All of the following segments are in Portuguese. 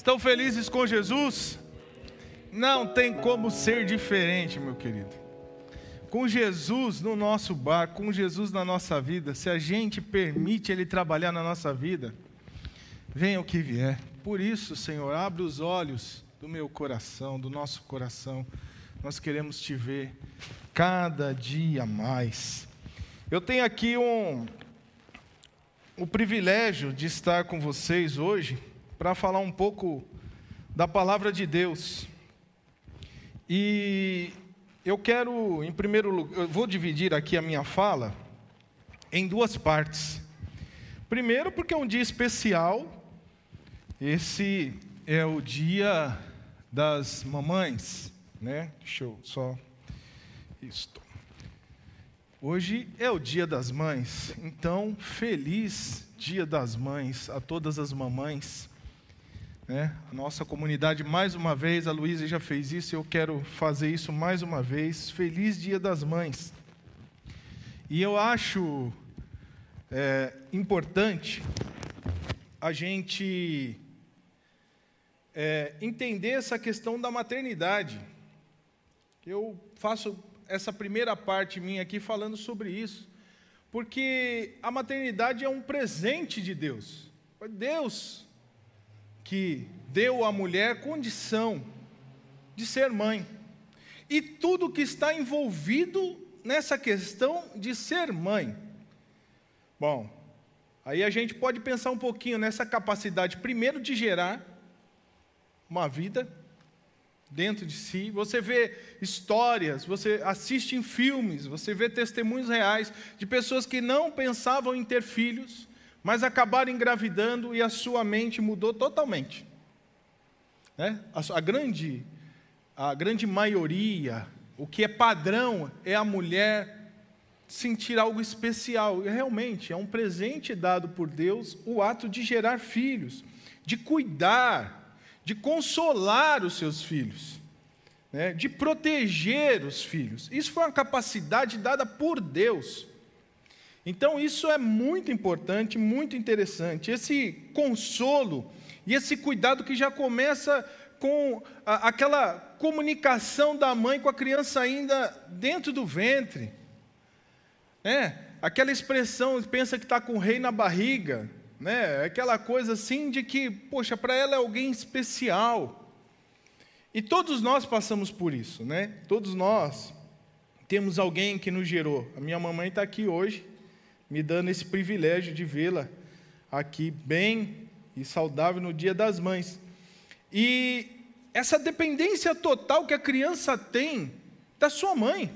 Estão felizes com Jesus? Não tem como ser diferente, meu querido. Com Jesus no nosso bar, com Jesus na nossa vida, se a gente permite Ele trabalhar na nossa vida, venha o que vier. Por isso, Senhor, abre os olhos do meu coração, do nosso coração. Nós queremos te ver cada dia mais. Eu tenho aqui um, o privilégio de estar com vocês hoje para falar um pouco da palavra de Deus. E eu quero, em primeiro lugar, eu vou dividir aqui a minha fala em duas partes. Primeiro, porque é um dia especial, esse é o dia das mamães, né? Deixa eu só. Isto. Hoje é o dia das mães, então feliz dia das mães a todas as mamães. Né? A nossa comunidade, mais uma vez, a Luísa já fez isso, eu quero fazer isso mais uma vez. Feliz dia das mães. E eu acho é, importante a gente é, entender essa questão da maternidade. Eu faço essa primeira parte minha aqui falando sobre isso. Porque a maternidade é um presente de Deus. Deus que deu à mulher condição de ser mãe. E tudo que está envolvido nessa questão de ser mãe. Bom, aí a gente pode pensar um pouquinho nessa capacidade, primeiro, de gerar uma vida, dentro de si. Você vê histórias, você assiste em filmes, você vê testemunhos reais de pessoas que não pensavam em ter filhos, mas acabaram engravidando e a sua mente mudou totalmente. Né? A, a, grande, a grande maioria, o que é padrão, é a mulher sentir algo especial. E realmente é um presente dado por Deus o ato de gerar filhos, de cuidar, de consolar os seus filhos, né, de proteger os filhos. Isso foi uma capacidade dada por Deus. Então, isso é muito importante, muito interessante. Esse consolo e esse cuidado que já começa com a, aquela comunicação da mãe com a criança ainda dentro do ventre. É, aquela expressão, pensa que está com o rei na barriga né? Aquela coisa assim de que, poxa, para ela é alguém especial. E todos nós passamos por isso, né? Todos nós temos alguém que nos gerou. A minha mamãe está aqui hoje, me dando esse privilégio de vê-la aqui bem e saudável no Dia das Mães. E essa dependência total que a criança tem da sua mãe,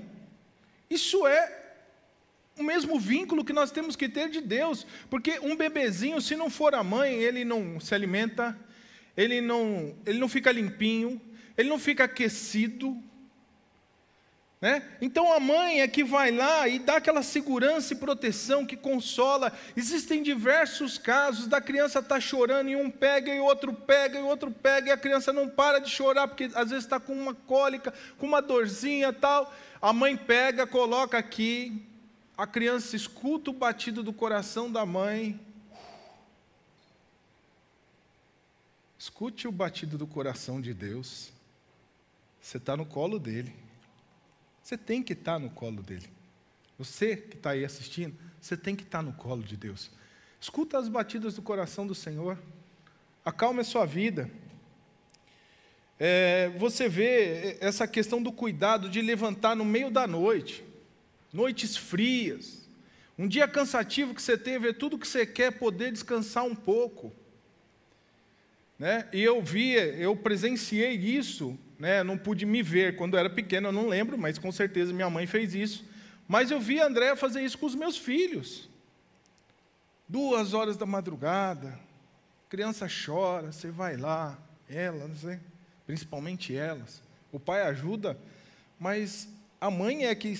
isso é o mesmo vínculo que nós temos que ter de Deus, porque um bebezinho, se não for a mãe, ele não se alimenta, ele não, ele não fica limpinho, ele não fica aquecido. Né? Então a mãe é que vai lá e dá aquela segurança e proteção que consola. Existem diversos casos da criança estar tá chorando e um pega e outro pega e outro pega e a criança não para de chorar porque às vezes está com uma cólica, com uma dorzinha tal. A mãe pega, coloca aqui, a criança escuta o batido do coração da mãe. Escute o batido do coração de Deus. Você está no colo dele. Você tem que estar tá no colo dele. Você que está aí assistindo, você tem que estar tá no colo de Deus. Escuta as batidas do coração do Senhor. Acalme a sua vida. É, você vê essa questão do cuidado de levantar no meio da noite noites frias, um dia cansativo que você tem, ver tudo que você quer, poder descansar um pouco. Né? E eu via, eu presenciei isso, né? não pude me ver quando era pequeno, eu não lembro, mas com certeza minha mãe fez isso. Mas eu vi a Andréa fazer isso com os meus filhos. Duas horas da madrugada, criança chora, você vai lá, ela, não sei, principalmente elas. O pai ajuda, mas a mãe é que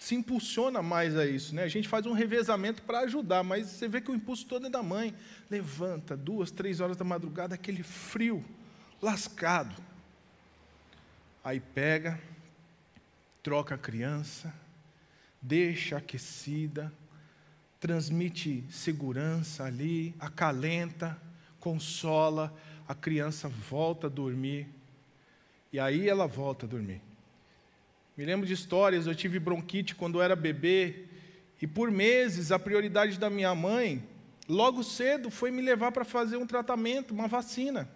se impulsiona mais a isso. Né? A gente faz um revezamento para ajudar, mas você vê que o impulso todo é da mãe. Levanta, duas, três horas da madrugada, aquele frio, lascado. Aí pega, troca a criança, deixa aquecida, transmite segurança ali, acalenta, consola. a criança volta a dormir. E aí ela volta a dormir. Me lembro de histórias, eu tive bronquite quando eu era bebê, e por meses a prioridade da minha mãe, logo cedo, foi me levar para fazer um tratamento, uma vacina.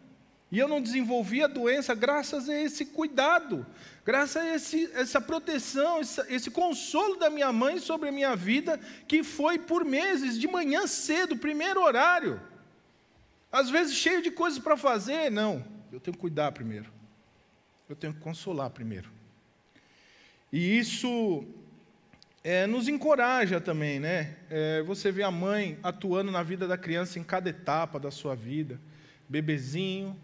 E eu não desenvolvi a doença graças a esse cuidado, graças a esse, essa proteção, esse, consolo da minha mãe sobre a minha vida, que foi por meses, de manhã cedo, primeiro horário. Às vezes cheio de coisas para fazer, não, eu tenho que cuidar primeiro. Eu tenho que consolar primeiro. E isso é, nos encoraja também, né? É, você vê a mãe atuando na vida da criança em cada etapa da sua vida, bebezinho,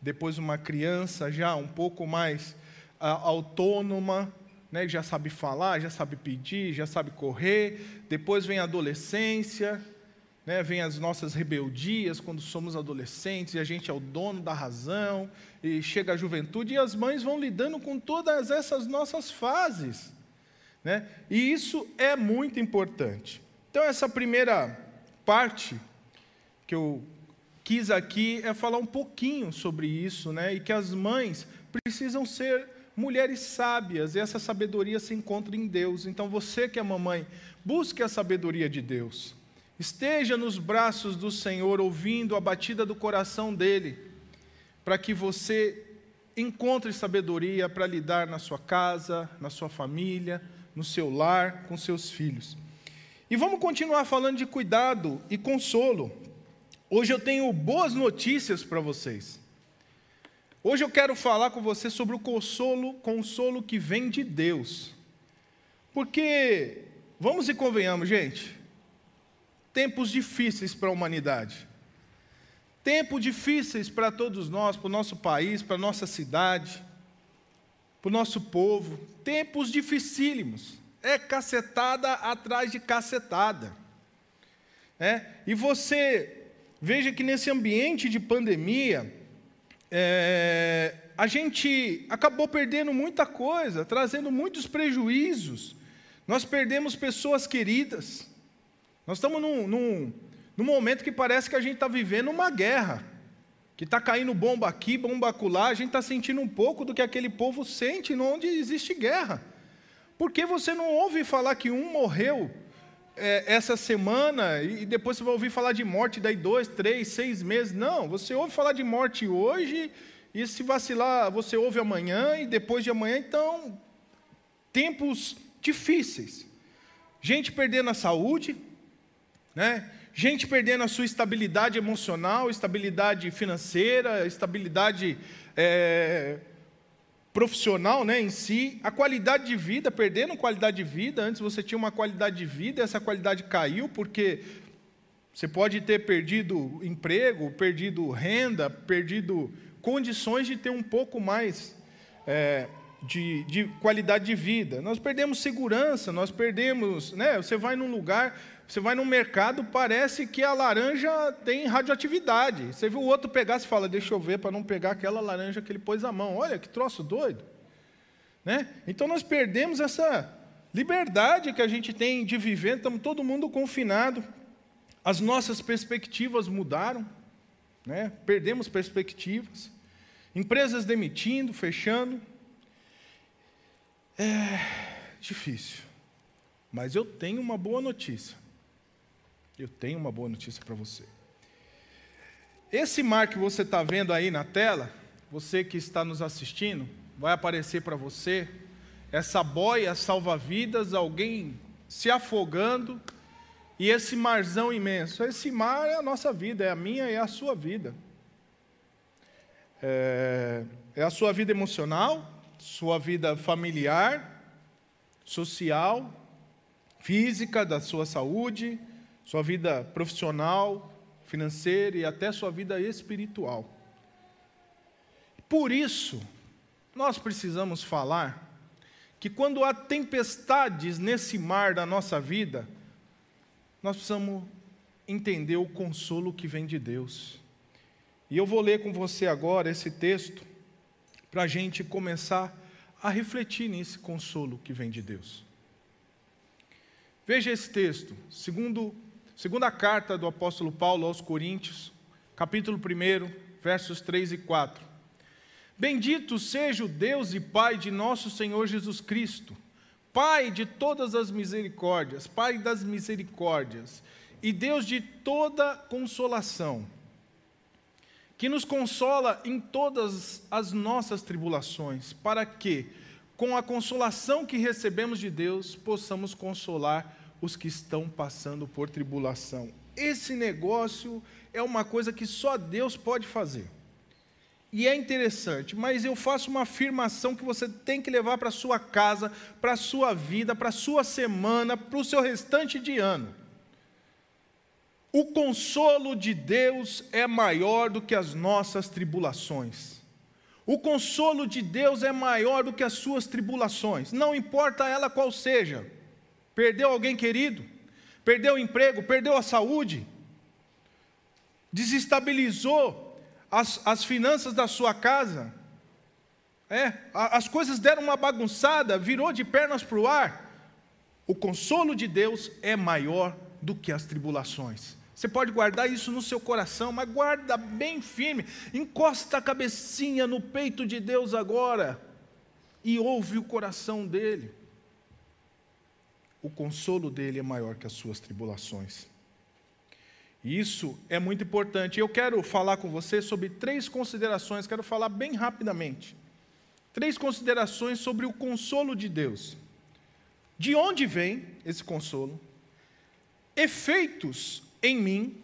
depois uma criança já um pouco mais a, autônoma, né, já sabe falar, já sabe pedir, já sabe correr, depois vem a adolescência, né, vem as nossas rebeldias quando somos adolescentes e a gente é o dono da razão, e chega a juventude, e as mães vão lidando com todas essas nossas fases. Né? E isso é muito importante. Então, essa primeira parte que eu quis aqui é falar um pouquinho sobre isso, né? E que as mães precisam ser mulheres sábias, e essa sabedoria se encontra em Deus. Então você que é mamãe, busque a sabedoria de Deus. Esteja nos braços do Senhor, ouvindo a batida do coração dele, para que você encontre sabedoria para lidar na sua casa, na sua família, no seu lar, com seus filhos. E vamos continuar falando de cuidado e consolo. Hoje eu tenho boas notícias para vocês. Hoje eu quero falar com você sobre o consolo, consolo que vem de Deus. Porque, vamos e convenhamos, gente, tempos difíceis para a humanidade. Tempos difíceis para todos nós, para o nosso país, para a nossa cidade, para o nosso povo. Tempos dificílimos. É cacetada atrás de cacetada. É? E você Veja que nesse ambiente de pandemia, é, a gente acabou perdendo muita coisa, trazendo muitos prejuízos. Nós perdemos pessoas queridas. Nós estamos num, num, num momento que parece que a gente está vivendo uma guerra, que está caindo bomba aqui, bomba acolá. A gente está sentindo um pouco do que aquele povo sente onde existe guerra. Por que você não ouve falar que um morreu é, essa semana e depois você vai ouvir falar de morte daí dois, três, seis meses. Não, você ouve falar de morte hoje e se vacilar você ouve amanhã e depois de amanhã. Então, tempos difíceis. Gente perdendo a saúde, né? gente perdendo a sua estabilidade emocional, estabilidade financeira, estabilidade é, profissional né, em si, a qualidade de vida, perdendo qualidade de vida. Antes você tinha uma qualidade de vida, essa qualidade caiu porque você pode ter perdido emprego, perdido renda, perdido condições de ter um pouco mais é, de, de, qualidade de vida. Nós perdemos segurança, nós perdemos. Né, você vai num lugar, você vai no mercado, parece que a laranja tem radioatividade. Você viu o outro pegar, você fala, deixa eu ver para não pegar aquela laranja que ele pôs a mão. Olha que troço doido. Né? Então nós perdemos essa liberdade que a gente tem de viver, estamos todo mundo confinado. As nossas perspectivas mudaram, né? perdemos perspectivas. Empresas demitindo, fechando. É difícil. Mas eu tenho uma boa notícia. Eu tenho uma boa notícia para você. Esse mar que você está vendo aí na tela, você que está nos assistindo, vai aparecer para você essa boia salva-vidas, alguém se afogando, e esse marzão imenso. Esse mar é a nossa vida, é a minha e é a sua vida. É, é a sua vida emocional, sua vida familiar, social, física, da sua saúde, sua vida profissional, financeira e até sua vida espiritual. Por isso, nós precisamos falar que quando há tempestades nesse mar da nossa vida, nós precisamos entender o consolo que vem de Deus. E eu vou ler com você agora esse texto para a gente começar a refletir nesse consolo que vem de Deus. Veja esse texto, segundo Segunda carta do apóstolo Paulo aos Coríntios, capítulo 1, versos 3 e 4. Bendito seja o Deus e Pai de nosso Senhor Jesus Cristo, Pai de todas as misericórdias, Pai das misericórdias, e Deus de toda consolação, que nos consola em todas as nossas tribulações, para que, com a consolação que recebemos de Deus, possamos consolar os que estão passando por tribulação. Esse negócio é uma coisa que só Deus pode fazer. E é interessante, mas eu faço uma afirmação que você tem que levar para sua casa, para sua vida, para sua semana, para o seu restante de ano. O consolo de Deus é maior do que as nossas tribulações. O consolo de Deus é maior do que as suas tribulações, não importa ela qual seja. Perdeu alguém querido, perdeu o emprego, perdeu a saúde, desestabilizou as, as finanças da sua casa, é, as coisas deram uma bagunçada, virou de pernas para o ar. O consolo de Deus é maior do que as tribulações. Você pode guardar isso no seu coração, mas guarda bem firme. Encosta a cabecinha no peito de Deus agora e ouve o coração dele. O consolo dele é maior que as suas tribulações. Isso é muito importante. Eu quero falar com você sobre três considerações, quero falar bem rapidamente. Três considerações sobre o consolo de Deus. De onde vem esse consolo? Efeitos em mim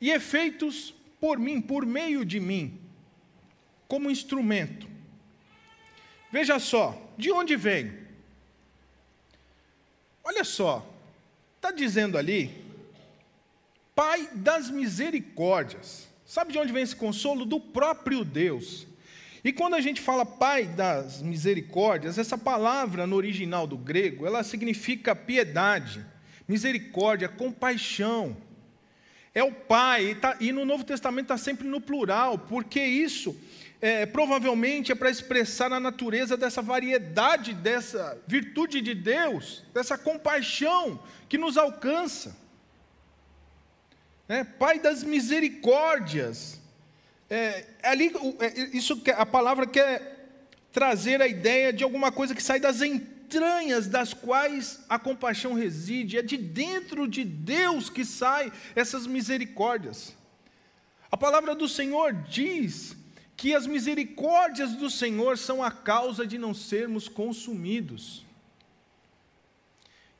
e efeitos por mim, por meio de mim, como instrumento. Veja só, de onde vem? Olha só, está dizendo ali, Pai das misericórdias. Sabe de onde vem esse consolo? Do próprio Deus. E quando a gente fala Pai das misericórdias, essa palavra no original do grego, ela significa piedade misericórdia, compaixão. É o Pai, e, tá, e no Novo Testamento está sempre no plural, porque isso é, provavelmente é para expressar a natureza dessa variedade, dessa virtude de Deus, dessa compaixão que nos alcança. É, pai das misericórdias. É, ali, é, isso, a palavra quer trazer a ideia de alguma coisa que sai das entranhas das quais a compaixão reside, é de dentro de Deus que sai essas misericórdias. A palavra do Senhor diz que as misericórdias do Senhor são a causa de não sermos consumidos.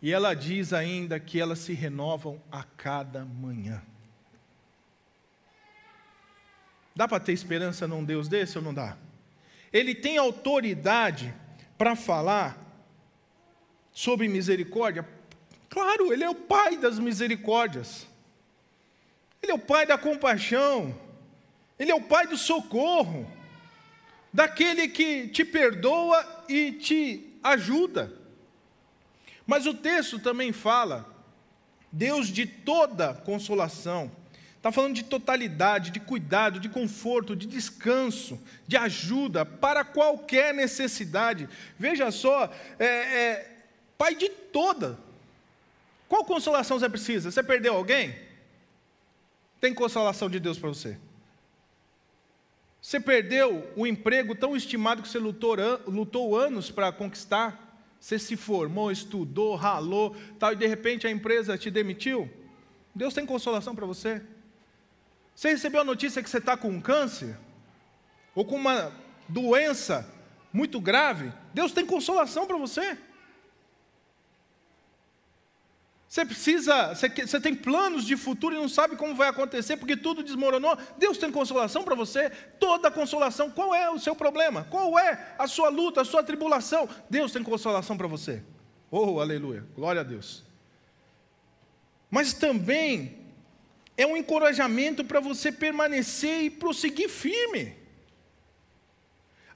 E ela diz ainda que elas se renovam a cada manhã. Dá para ter esperança num Deus desse ou não dá? Ele tem autoridade para falar sobre misericórdia? Claro, Ele é o Pai das misericórdias. Ele é o Pai da compaixão. Ele é o Pai do socorro. Daquele que te perdoa e te ajuda. Mas o texto também fala, Deus de toda consolação. Está falando de totalidade, de cuidado, de conforto, de descanso, de ajuda para qualquer necessidade. Veja só, é, é, Pai de toda. Qual consolação você precisa? Você perdeu alguém? Tem consolação de Deus para você. Você perdeu o emprego tão estimado que você lutou, lutou anos para conquistar? Você se formou, estudou, ralou, tal, e de repente a empresa te demitiu? Deus tem consolação para você? Você recebeu a notícia que você está com um câncer? Ou com uma doença muito grave? Deus tem consolação para você? Você precisa, você, você tem planos de futuro e não sabe como vai acontecer porque tudo desmoronou. Deus tem consolação para você, toda consolação. Qual é o seu problema? Qual é a sua luta, a sua tribulação? Deus tem consolação para você. Oh, aleluia, glória a Deus. Mas também é um encorajamento para você permanecer e prosseguir firme.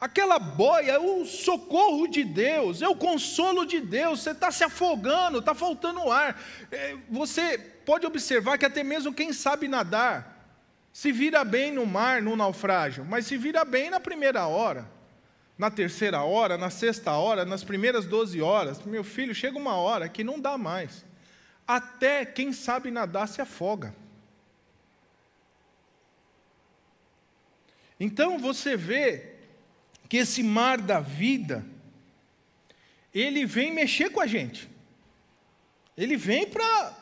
Aquela boia é o socorro de Deus, é o consolo de Deus. Você está se afogando, está faltando ar. É, você pode observar que até mesmo quem sabe nadar se vira bem no mar, no naufrágio, mas se vira bem na primeira hora, na terceira hora, na sexta hora, nas primeiras doze horas. Meu filho, chega uma hora que não dá mais. Até quem sabe nadar se afoga. Então você vê que esse mar da vida, ele vem mexer com a gente. Ele vem para,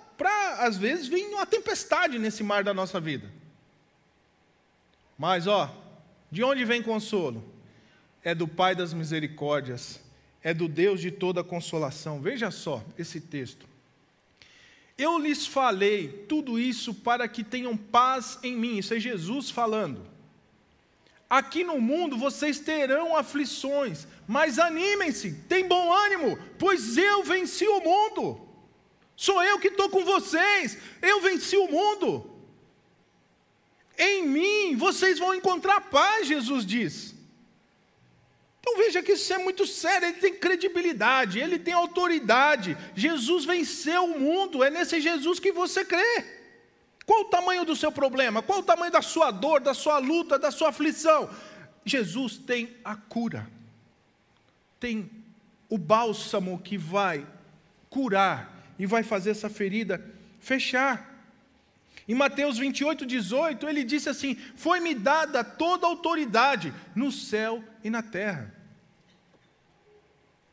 às vezes, vir uma tempestade nesse mar da nossa vida. Mas, ó, de onde vem consolo? É do Pai das misericórdias, é do Deus de toda consolação. Veja só esse texto. Eu lhes falei tudo isso para que tenham paz em mim. Isso é Jesus falando. Aqui no mundo vocês terão aflições, mas animem-se, tem bom ânimo, pois eu venci o mundo. Sou eu que estou com vocês, eu venci o mundo. Em mim vocês vão encontrar paz, Jesus diz. Então veja que isso é muito sério, ele tem credibilidade, ele tem autoridade. Jesus venceu o mundo, é nesse Jesus que você crê. Qual o tamanho do seu problema? Qual o tamanho da sua dor, da sua luta, da sua aflição? Jesus tem a cura. Tem o bálsamo que vai curar e vai fazer essa ferida fechar. Em Mateus 28, 18, ele disse assim: Foi-me dada toda a autoridade no céu e na terra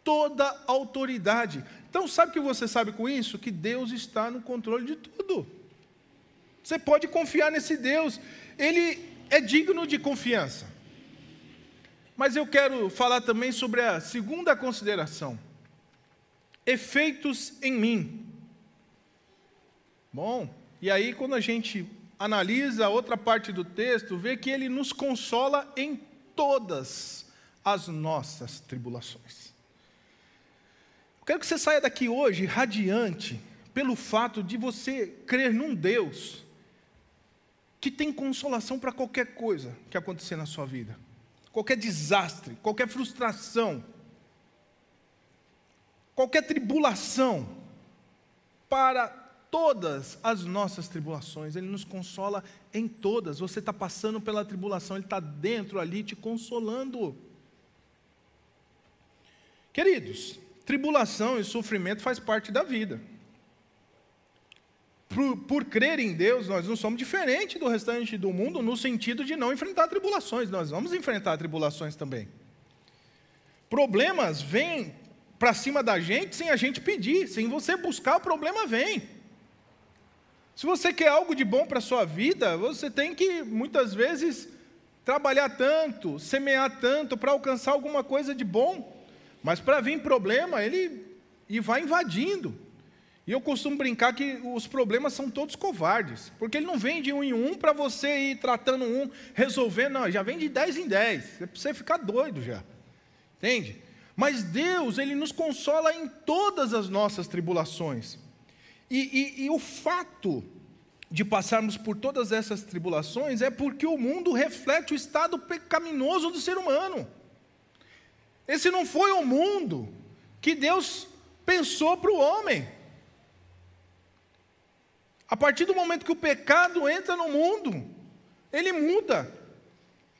toda a autoridade. Então, sabe o que você sabe com isso? Que Deus está no controle de tudo. Você pode confiar nesse Deus, ele é digno de confiança. Mas eu quero falar também sobre a segunda consideração: efeitos em mim. Bom, e aí quando a gente analisa a outra parte do texto, vê que ele nos consola em todas as nossas tribulações. Quero que você saia daqui hoje radiante pelo fato de você crer num Deus que tem consolação para qualquer coisa que acontecer na sua vida, qualquer desastre, qualquer frustração, qualquer tribulação, para todas as nossas tribulações, Ele nos consola em todas. Você está passando pela tribulação, Ele está dentro ali te consolando. Queridos, Tribulação e sofrimento faz parte da vida. Por, por, crer em Deus, nós não somos diferentes do restante do mundo no sentido de não enfrentar tribulações. Nós vamos enfrentar tribulações também. Problemas vêm para cima da gente sem a gente pedir, sem você buscar, o problema vem. Se você quer algo de bom para a sua vida, você tem que, muitas vezes, trabalhar tanto, semear tanto para alcançar alguma coisa de bom. Mas para vir problema, ele e vai invadindo. E eu costumo brincar que os problemas são todos covardes, porque ele não vem de um em um para você ir tratando um, resolvendo, não, já vem de dez em dez, é para você ficar doido já. Entende? Mas Deus, Ele nos consola em todas as nossas tribulações. E, e, e o fato de passarmos por todas essas tribulações é porque o mundo reflete o estado pecaminoso do ser humano. Esse não foi o mundo que Deus pensou para o homem. A partir do momento que o pecado entra no mundo, ele muda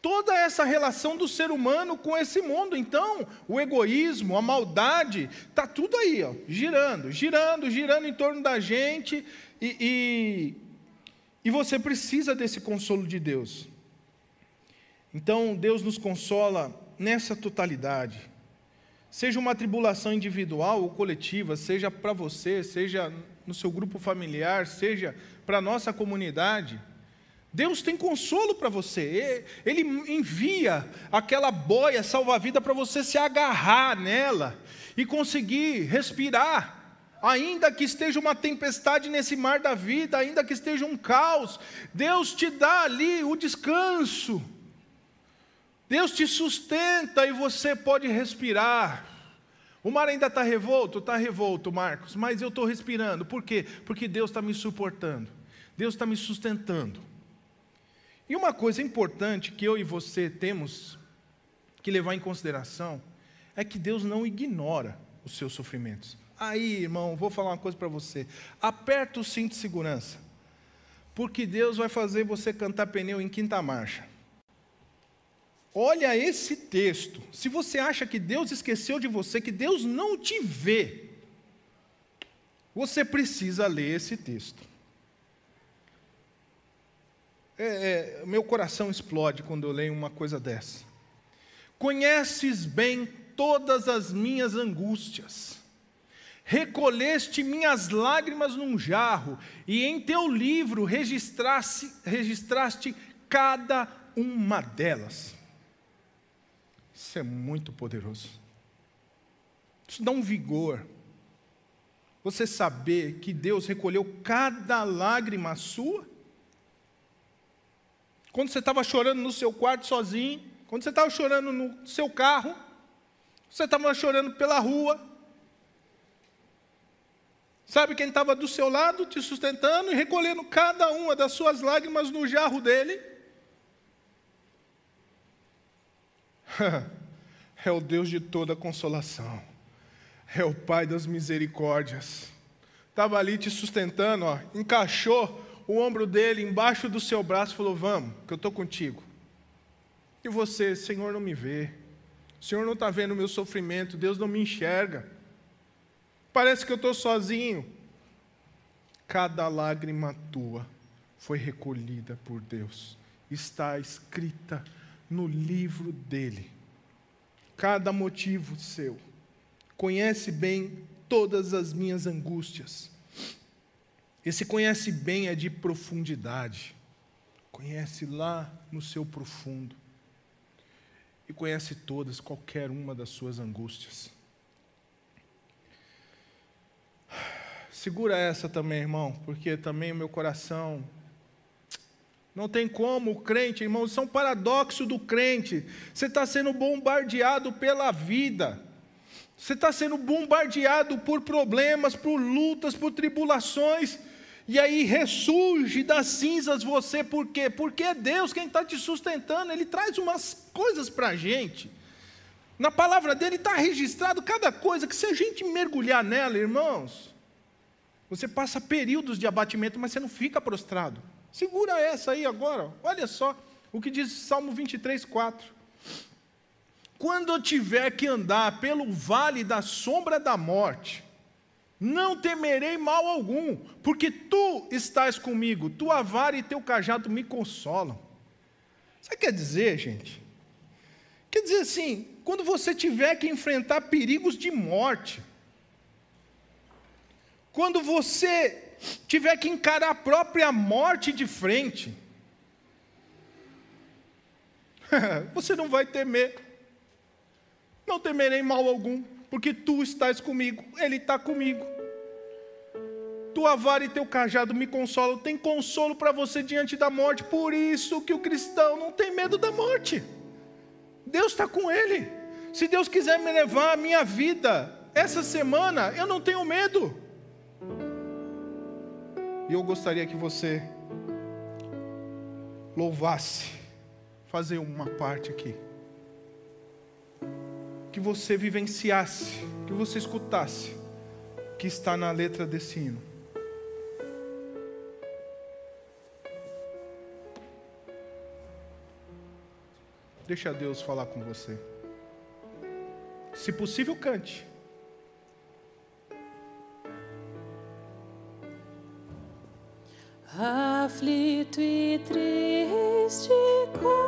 toda essa relação do ser humano com esse mundo. Então, o egoísmo, a maldade, está tudo aí, ó, girando, girando, girando em torno da gente, e, e, e você precisa desse consolo de Deus. Então, Deus nos consola nessa totalidade. Seja uma tribulação individual ou coletiva, seja para você, seja no seu grupo familiar, seja para a nossa comunidade, Deus tem consolo para você. Ele envia aquela boia salva-vida para você se agarrar nela e conseguir respirar. Ainda que esteja uma tempestade nesse mar da vida, ainda que esteja um caos, Deus te dá ali o descanso Deus te sustenta e você pode respirar. O mar ainda está revolto? Está revolto, Marcos, mas eu estou respirando. Por quê? Porque Deus está me suportando, Deus está me sustentando. E uma coisa importante que eu e você temos que levar em consideração é que Deus não ignora os seus sofrimentos. Aí, irmão, vou falar uma coisa para você. Aperta o cinto de segurança, porque Deus vai fazer você cantar pneu em quinta marcha. Olha esse texto. Se você acha que Deus esqueceu de você, que Deus não te vê, você precisa ler esse texto. É, é, meu coração explode quando eu leio uma coisa dessa. Conheces bem todas as minhas angústias. Recolheste minhas lágrimas num jarro, e em teu livro registraste, registraste cada uma delas. Isso é muito poderoso. Isso dá um vigor. Você saber que Deus recolheu cada lágrima sua. Quando você estava chorando no seu quarto sozinho, quando você estava chorando no seu carro, você estava chorando pela rua. Sabe quem estava do seu lado, te sustentando e recolhendo cada uma das suas lágrimas no jarro dele? é o Deus de toda consolação, é o Pai das misericórdias. Estava ali te sustentando, ó, encaixou o ombro dele embaixo do seu braço e falou: Vamos, que eu estou contigo. E você, Senhor, não me vê. Senhor não está vendo o meu sofrimento, Deus não me enxerga. Parece que eu estou sozinho. Cada lágrima tua foi recolhida por Deus, está escrita no livro dele. Cada motivo seu. Conhece bem todas as minhas angústias. Esse conhece bem é de profundidade. Conhece lá no seu profundo. E conhece todas, qualquer uma das suas angústias. Segura essa também, irmão, porque também o meu coração não tem como, o crente, irmãos, isso é um paradoxo do crente. Você está sendo bombardeado pela vida. Você está sendo bombardeado por problemas, por lutas, por tribulações. E aí ressurge das cinzas você, por quê? Porque é Deus quem está te sustentando, Ele traz umas coisas para a gente. Na palavra dele está registrado cada coisa, que se a gente mergulhar nela, irmãos, você passa períodos de abatimento, mas você não fica prostrado. Segura essa aí agora. Olha só o que diz Salmo 23, 4. Quando eu tiver que andar pelo vale da sombra da morte, não temerei mal algum, porque tu estás comigo, tua vara e teu cajado me consolam. Sabe o que quer dizer, gente? Quer dizer assim, quando você tiver que enfrentar perigos de morte, quando você tiver que encarar a própria morte de frente, você não vai temer. Não temerei mal algum, porque tu estás comigo, Ele está comigo. Tua vara e teu cajado me consolam, tem consolo para você diante da morte, por isso que o cristão não tem medo da morte. Deus está com ele. Se Deus quiser me levar a minha vida essa semana, eu não tenho medo. E eu gostaria que você louvasse, fazer uma parte aqui. Que você vivenciasse, que você escutasse, que está na letra desse hino. Deixa Deus falar com você. Se possível, cante. Aflito e triste coração,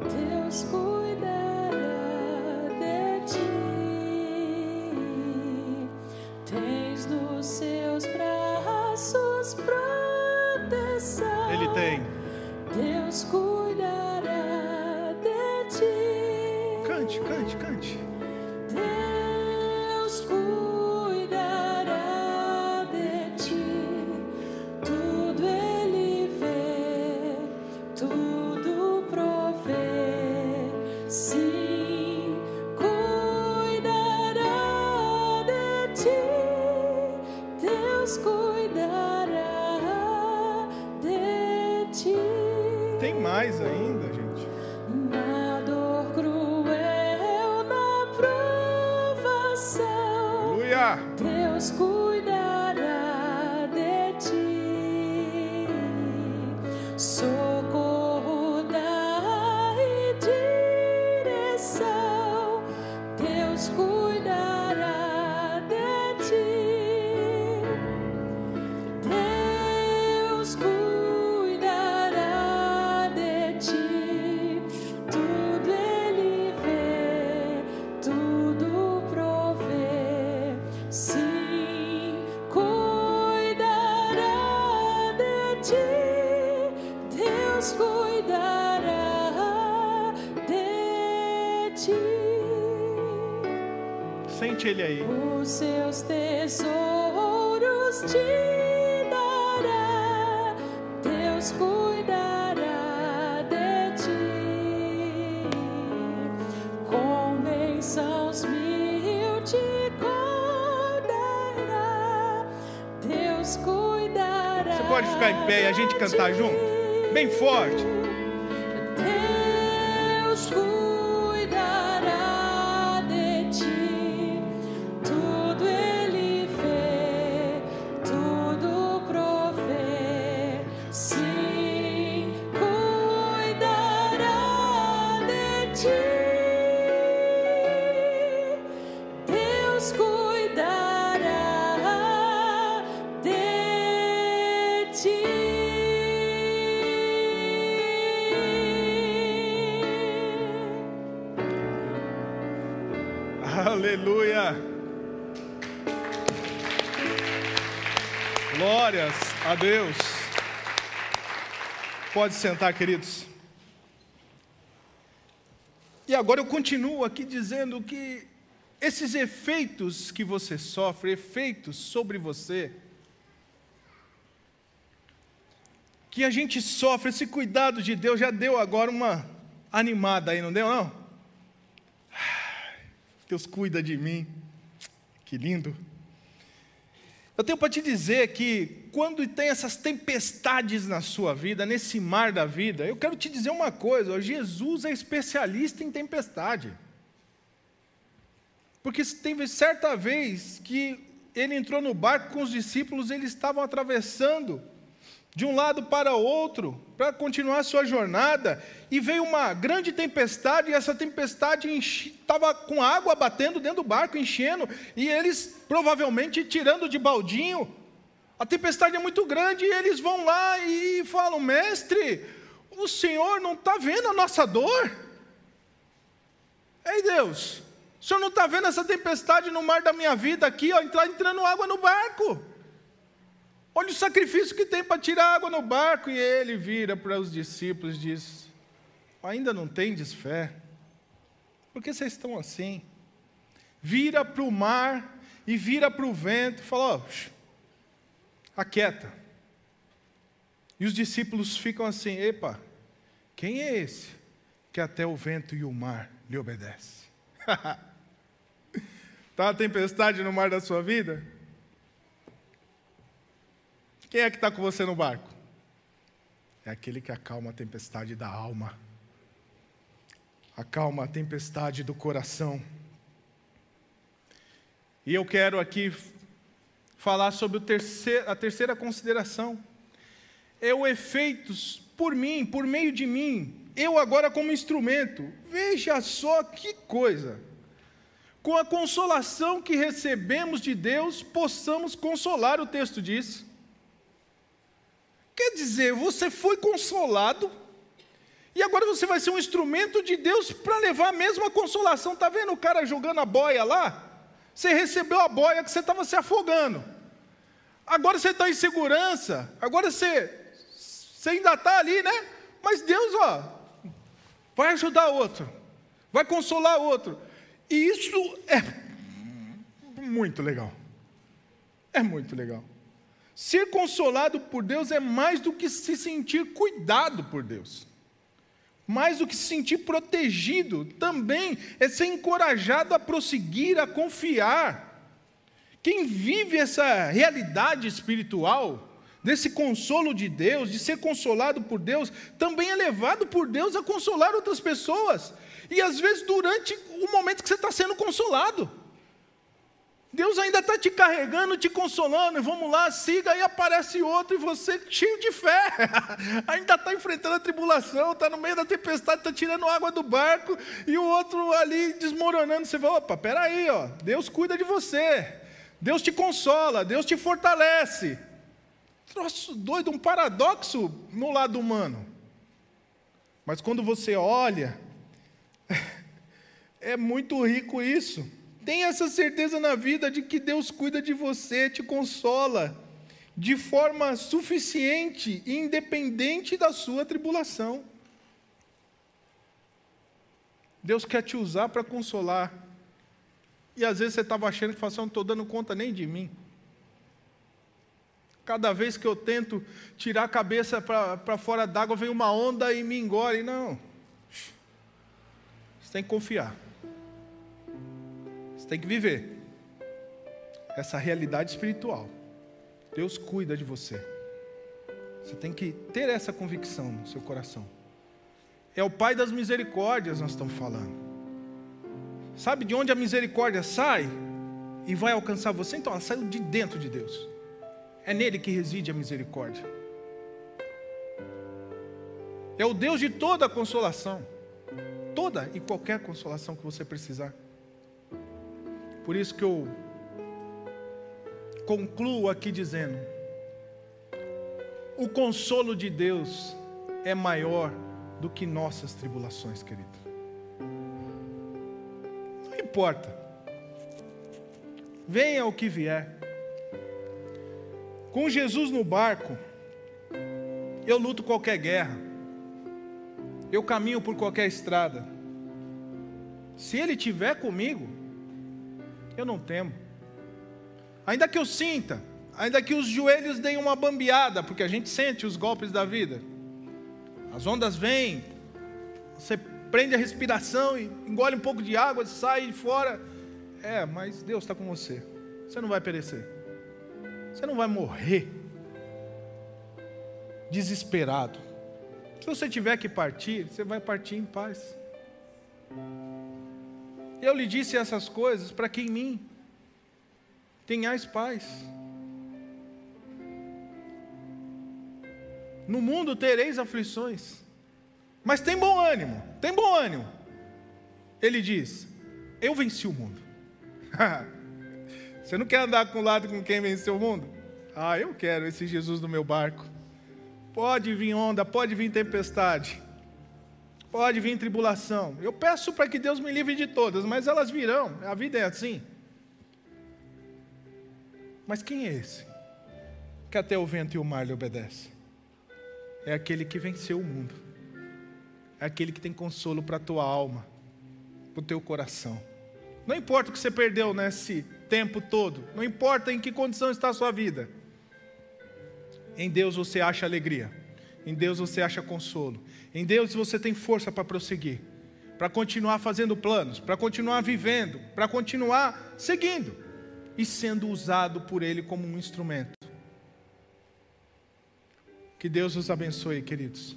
Deus cuidará de ti. Tens nos seus braços proteção. Ele tem. Deus cuidará Ele aí. Os seus tesouros te dará, Deus cuidará de ti. Com bênçãos mil te condará, Deus cuidará. Você pode ficar em pé e a gente cantar junto? Bem forte. Aleluia. Glórias a Deus. Pode sentar, queridos. E agora eu continuo aqui dizendo que esses efeitos que você sofre, efeitos sobre você, que a gente sofre, esse cuidado de Deus já deu agora uma animada aí, não deu não? Deus cuida de mim. Que lindo. Eu tenho para te dizer que quando tem essas tempestades na sua vida, nesse mar da vida, eu quero te dizer uma coisa: Jesus é especialista em tempestade. Porque teve certa vez que ele entrou no barco com os discípulos, eles estavam atravessando de um lado para outro para continuar sua jornada, e veio uma grande tempestade, e essa tempestade estava com água batendo dentro do barco, enchendo, e eles provavelmente tirando de baldinho. A tempestade é muito grande, e eles vão lá e falam: Mestre, o Senhor não está vendo a nossa dor? Ei Deus, o Senhor não está vendo essa tempestade no mar da minha vida aqui, ó, entrando água no barco? Olha o sacrifício que tem para tirar água no barco. E ele vira para os discípulos e diz: Ainda não tendes fé? Por que vocês estão assim? Vira para o mar e vira para o vento e fala: ó, aquieta. E os discípulos ficam assim: Epa, quem é esse que até o vento e o mar lhe obedece? Está uma tempestade no mar da sua vida? Quem é que está com você no barco? É aquele que acalma a tempestade da alma, acalma a tempestade do coração. E eu quero aqui falar sobre terceiro, a terceira consideração. É o efeito por mim, por meio de mim, eu agora como instrumento. Veja só que coisa. Com a consolação que recebemos de Deus, possamos consolar, o texto diz. Quer dizer, você foi consolado e agora você vai ser um instrumento de Deus para levar a mesma consolação. Está vendo o cara jogando a boia lá? Você recebeu a boia que você estava se afogando. Agora você está em segurança. Agora você, você ainda está ali, né? Mas Deus, ó, vai ajudar outro, vai consolar outro. E isso é muito legal. É muito legal. Ser consolado por Deus é mais do que se sentir cuidado por Deus. Mais do que se sentir protegido, também é ser encorajado a prosseguir, a confiar. Quem vive essa realidade espiritual, desse consolo de Deus, de ser consolado por Deus, também é levado por Deus a consolar outras pessoas. E às vezes durante o momento que você está sendo consolado. Deus ainda está te carregando, te consolando, e vamos lá, siga, aí aparece outro e você cheio de fé, ainda está enfrentando a tribulação, está no meio da tempestade, está tirando água do barco, e o outro ali desmoronando, você fala, opa, peraí, ó, Deus cuida de você, Deus te consola, Deus te fortalece. Troço doido, um paradoxo no lado humano. Mas quando você olha, é muito rico isso. Tenha essa certeza na vida de que Deus cuida de você, te consola. de forma suficiente e independente da sua tribulação. Deus quer te usar para consolar. E às vezes você estava achando que assim, não estou dando conta nem de mim. Cada vez que eu tento tirar a cabeça para fora d'água, vem uma onda e me engole. Não. Você tem que confiar. Você tem que viver essa realidade espiritual. Deus cuida de você. Você tem que ter essa convicção no seu coração. É o Pai das misericórdias, nós estamos falando. Sabe de onde a misericórdia sai e vai alcançar você? Então, ela saiu de dentro de Deus. É nele que reside a misericórdia. É o Deus de toda a consolação. Toda e qualquer consolação que você precisar. Por isso que eu concluo aqui dizendo: o consolo de Deus é maior do que nossas tribulações, querido. Não importa. Venha o que vier. Com Jesus no barco, eu luto qualquer guerra. Eu caminho por qualquer estrada. Se Ele estiver comigo, eu não temo. Ainda que eu sinta, ainda que os joelhos deem uma bambeada, porque a gente sente os golpes da vida. As ondas vêm, você prende a respiração e engole um pouco de água, sai de fora. É, mas Deus está com você. Você não vai perecer. Você não vai morrer desesperado. Se você tiver que partir, você vai partir em paz. Eu lhe disse essas coisas para que em mim tenhais paz. No mundo tereis aflições, mas tem bom ânimo, tem bom ânimo. Ele diz: Eu venci o mundo. Você não quer andar com o lado com quem venceu o mundo? Ah, eu quero esse Jesus no meu barco. Pode vir onda, pode vir tempestade, pode vir tribulação. Eu peço para que Deus me livre de todas, mas elas virão. A vida é assim. Mas quem é esse? Que até o vento e o mar lhe obedecem. É aquele que venceu o mundo. É aquele que tem consolo para a tua alma, para o teu coração. Não importa o que você perdeu nesse tempo todo, não importa em que condição está a sua vida. Em Deus você acha alegria, em Deus você acha consolo, em Deus você tem força para prosseguir, para continuar fazendo planos, para continuar vivendo, para continuar seguindo e sendo usado por Ele como um instrumento. Que Deus os abençoe, queridos.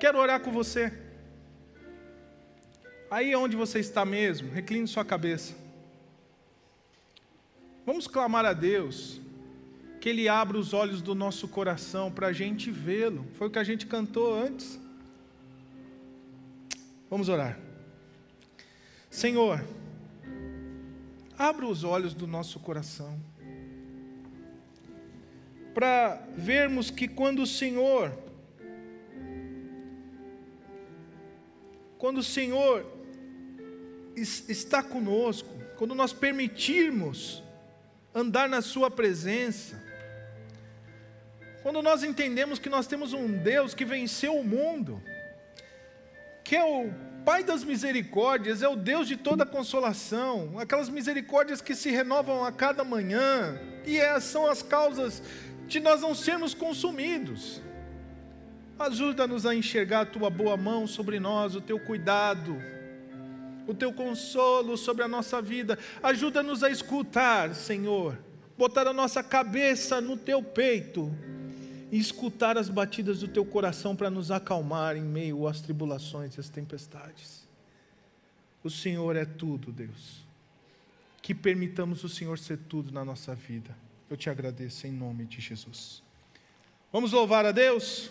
Quero orar com você. Aí onde você está mesmo, recline sua cabeça. Vamos clamar a Deus que Ele abra os olhos do nosso coração para a gente vê-lo. Foi o que a gente cantou antes. Vamos orar. Senhor, Abra os olhos do nosso coração. Para vermos que quando o Senhor, quando o Senhor está conosco, quando nós permitirmos andar na Sua presença, quando nós entendemos que nós temos um Deus que venceu o mundo, que é o Pai das misericórdias, é o Deus de toda consolação, aquelas misericórdias que se renovam a cada manhã, e essas são as causas de nós não sermos consumidos. Ajuda-nos a enxergar a tua boa mão sobre nós, o teu cuidado, o teu consolo sobre a nossa vida. Ajuda-nos a escutar, Senhor, botar a nossa cabeça no teu peito e escutar as batidas do teu coração para nos acalmar em meio às tribulações e às tempestades. O Senhor é tudo, Deus. Que permitamos o Senhor ser tudo na nossa vida. Eu te agradeço em nome de Jesus. Vamos louvar a Deus?